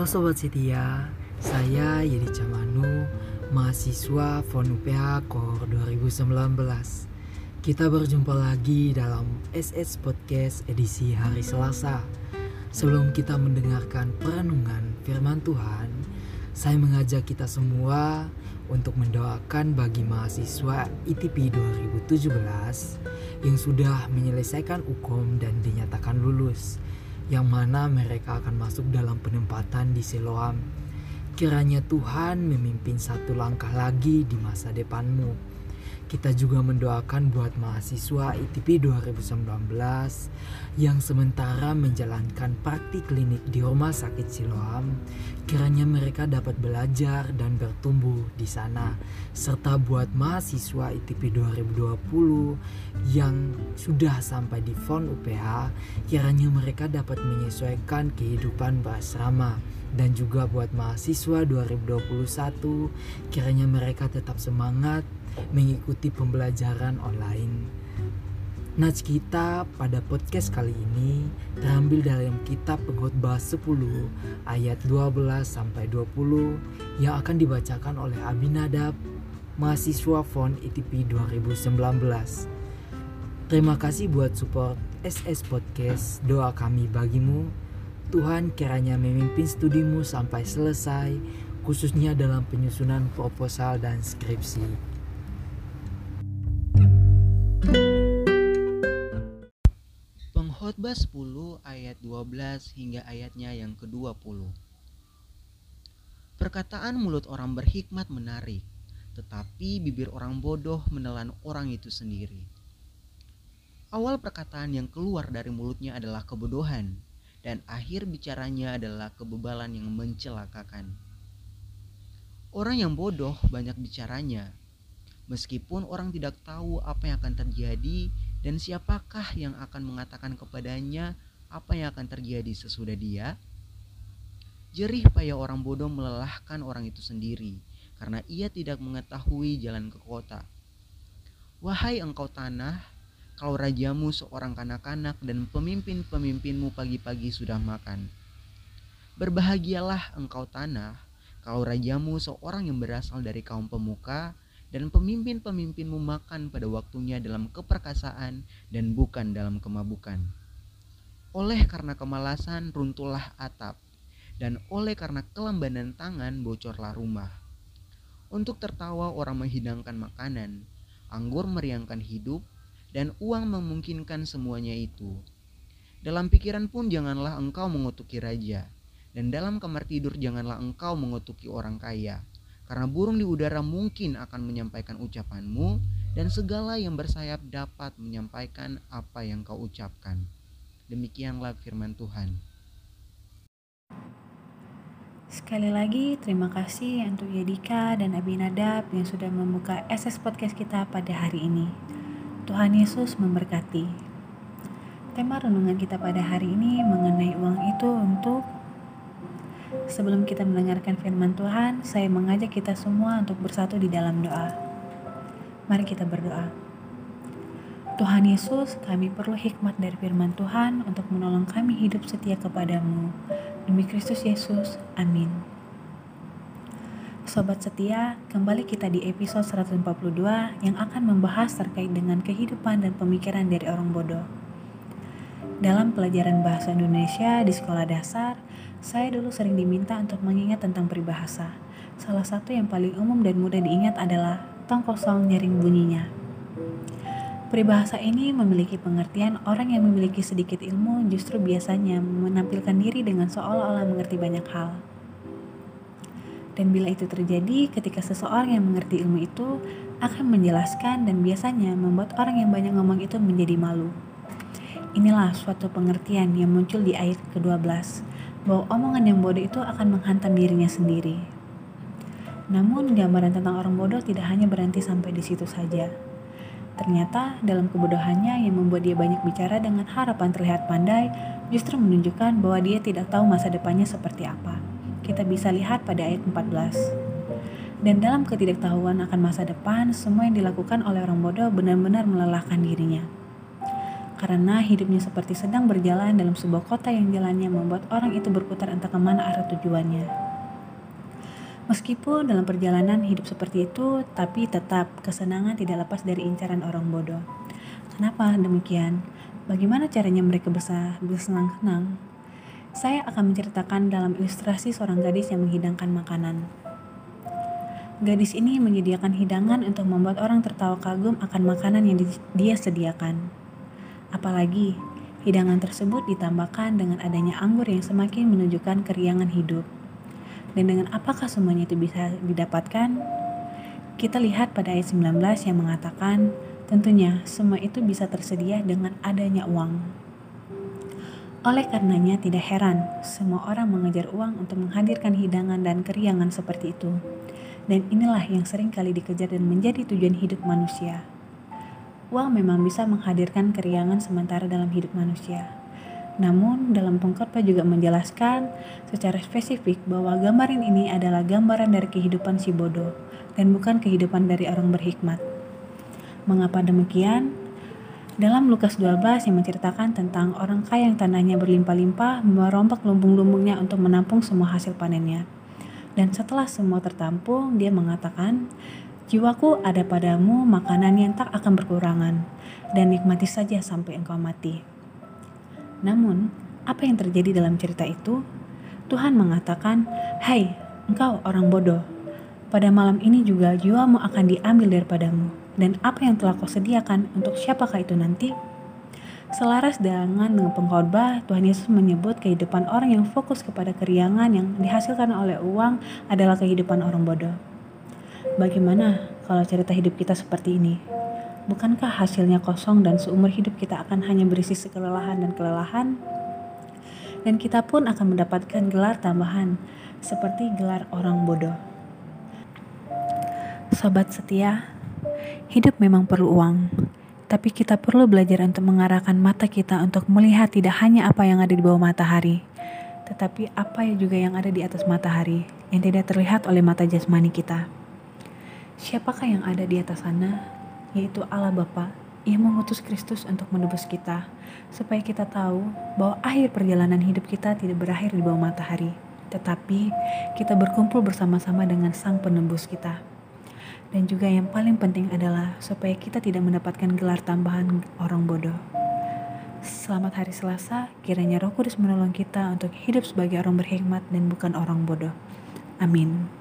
Halo Sobat Setia, saya Yedi Camanu, mahasiswa FON UPH KOR 2019. Kita berjumpa lagi dalam SS Podcast edisi hari Selasa. Sebelum kita mendengarkan perenungan firman Tuhan, saya mengajak kita semua untuk mendoakan bagi mahasiswa ITP 2017 yang sudah menyelesaikan UKOM dan dinyatakan lulus yang mana mereka akan masuk dalam penempatan di Siloam. Kiranya Tuhan memimpin satu langkah lagi di masa depanmu. Kita juga mendoakan buat mahasiswa ITP 2019 yang sementara menjalankan praktik klinik di Rumah Sakit Siloam. Kiranya mereka dapat belajar dan bertumbuh di sana. Serta buat mahasiswa ITP 2020 yang sudah sampai di FON UPH, kiranya mereka dapat menyesuaikan kehidupan berasrama dan juga buat mahasiswa 2021 kiranya mereka tetap semangat mengikuti pembelajaran online. Nats kita pada podcast kali ini terambil dalam kitab Pengkhotbah 10 ayat 12 sampai 20 yang akan dibacakan oleh Abinadab mahasiswa FON ITP 2019. Terima kasih buat support SS Podcast. Doa kami bagimu. Tuhan kiranya memimpin studimu sampai selesai, khususnya dalam penyusunan proposal dan skripsi. Khotbah 10 ayat 12 hingga ayatnya yang ke-20. Perkataan mulut orang berhikmat menarik, tetapi bibir orang bodoh menelan orang itu sendiri. Awal perkataan yang keluar dari mulutnya adalah kebodohan, dan akhir bicaranya adalah kebebalan yang mencelakakan. Orang yang bodoh banyak bicaranya, meskipun orang tidak tahu apa yang akan terjadi dan siapakah yang akan mengatakan kepadanya apa yang akan terjadi sesudah dia? Jerih payah orang bodoh melelahkan orang itu sendiri, karena ia tidak mengetahui jalan ke kota. Wahai engkau tanah, kalau rajamu seorang kanak-kanak dan pemimpin-pemimpinmu pagi-pagi sudah makan. Berbahagialah engkau tanah, kalau rajamu seorang yang berasal dari kaum pemuka, dan pemimpin-pemimpinmu makan pada waktunya dalam keperkasaan dan bukan dalam kemabukan. Oleh karena kemalasan runtuhlah atap, dan oleh karena kelambanan tangan bocorlah rumah. Untuk tertawa orang menghidangkan makanan, anggur meriangkan hidup, dan uang memungkinkan semuanya itu. Dalam pikiran pun janganlah engkau mengutuki raja, dan dalam kamar tidur janganlah engkau mengutuki orang kaya karena burung di udara mungkin akan menyampaikan ucapanmu dan segala yang bersayap dapat menyampaikan apa yang kau ucapkan. Demikianlah firman Tuhan. Sekali lagi terima kasih untuk Yedika dan Abinadab yang sudah membuka SS Podcast kita pada hari ini. Tuhan Yesus memberkati. Tema renungan kita pada hari ini mengenai uang itu untuk Sebelum kita mendengarkan firman Tuhan, saya mengajak kita semua untuk bersatu di dalam doa. Mari kita berdoa. Tuhan Yesus, kami perlu hikmat dari firman Tuhan untuk menolong kami hidup setia kepadamu. Demi Kristus Yesus, amin. Sobat setia, kembali kita di episode 142 yang akan membahas terkait dengan kehidupan dan pemikiran dari orang bodoh. Dalam pelajaran bahasa Indonesia di sekolah dasar, saya dulu sering diminta untuk mengingat tentang peribahasa. Salah satu yang paling umum dan mudah diingat adalah tong kosong nyaring bunyinya. Peribahasa ini memiliki pengertian orang yang memiliki sedikit ilmu justru biasanya menampilkan diri dengan seolah-olah mengerti banyak hal. Dan bila itu terjadi ketika seseorang yang mengerti ilmu itu akan menjelaskan dan biasanya membuat orang yang banyak ngomong itu menjadi malu. Inilah suatu pengertian yang muncul di ayat ke-12 bahwa omongan yang bodoh itu akan menghantam dirinya sendiri. Namun gambaran tentang orang bodoh tidak hanya berhenti sampai di situ saja. Ternyata dalam kebodohannya yang membuat dia banyak bicara dengan harapan terlihat pandai justru menunjukkan bahwa dia tidak tahu masa depannya seperti apa. Kita bisa lihat pada ayat 14. Dan dalam ketidaktahuan akan masa depan, semua yang dilakukan oleh orang bodoh benar-benar melelahkan dirinya. Karena hidupnya seperti sedang berjalan dalam sebuah kota yang jalannya membuat orang itu berputar entah ke mana arah tujuannya. Meskipun dalam perjalanan hidup seperti itu, tapi tetap kesenangan tidak lepas dari incaran orang bodoh. Kenapa demikian? Bagaimana caranya mereka bisa bersenang-senang? Saya akan menceritakan dalam ilustrasi seorang gadis yang menghidangkan makanan. Gadis ini menyediakan hidangan untuk membuat orang tertawa kagum akan makanan yang dia sediakan. Apalagi, hidangan tersebut ditambahkan dengan adanya anggur yang semakin menunjukkan keriangan hidup. Dan dengan apakah semuanya itu bisa didapatkan? Kita lihat pada ayat 19 yang mengatakan, tentunya semua itu bisa tersedia dengan adanya uang. Oleh karenanya tidak heran semua orang mengejar uang untuk menghadirkan hidangan dan keriangan seperti itu. Dan inilah yang sering kali dikejar dan menjadi tujuan hidup manusia. Uang memang bisa menghadirkan keriangan sementara dalam hidup manusia. Namun, dalam pengkhotbah juga menjelaskan secara spesifik bahwa gambaran ini adalah gambaran dari kehidupan si bodoh dan bukan kehidupan dari orang berhikmat. Mengapa demikian? Dalam Lukas 12 yang menceritakan tentang orang kaya yang tanahnya berlimpah-limpah merombak lumbung-lumbungnya untuk menampung semua hasil panennya. Dan setelah semua tertampung, dia mengatakan, Jiwaku ada padamu makanan yang tak akan berkurangan, dan nikmati saja sampai engkau mati. Namun, apa yang terjadi dalam cerita itu? Tuhan mengatakan, Hai, engkau orang bodoh, pada malam ini juga jiwamu akan diambil daripadamu, dan apa yang telah kau sediakan untuk siapakah itu nanti? Selaras dengan pengkhotbah, Tuhan Yesus menyebut kehidupan orang yang fokus kepada keriangan yang dihasilkan oleh uang adalah kehidupan orang bodoh. Bagaimana kalau cerita hidup kita seperti ini? Bukankah hasilnya kosong dan seumur hidup kita akan hanya berisi kelelahan dan kelelahan? Dan kita pun akan mendapatkan gelar tambahan seperti gelar orang bodoh. Sobat setia, hidup memang perlu uang, tapi kita perlu belajar untuk mengarahkan mata kita untuk melihat tidak hanya apa yang ada di bawah matahari, tetapi apa juga yang ada di atas matahari yang tidak terlihat oleh mata jasmani kita. Siapakah yang ada di atas sana? Yaitu Allah Bapa yang mengutus Kristus untuk menebus kita, supaya kita tahu bahwa akhir perjalanan hidup kita tidak berakhir di bawah matahari, tetapi kita berkumpul bersama-sama dengan Sang Penebus kita. Dan juga yang paling penting adalah supaya kita tidak mendapatkan gelar tambahan orang bodoh. Selamat hari Selasa, kiranya Roh Kudus menolong kita untuk hidup sebagai orang berhikmat dan bukan orang bodoh. Amin.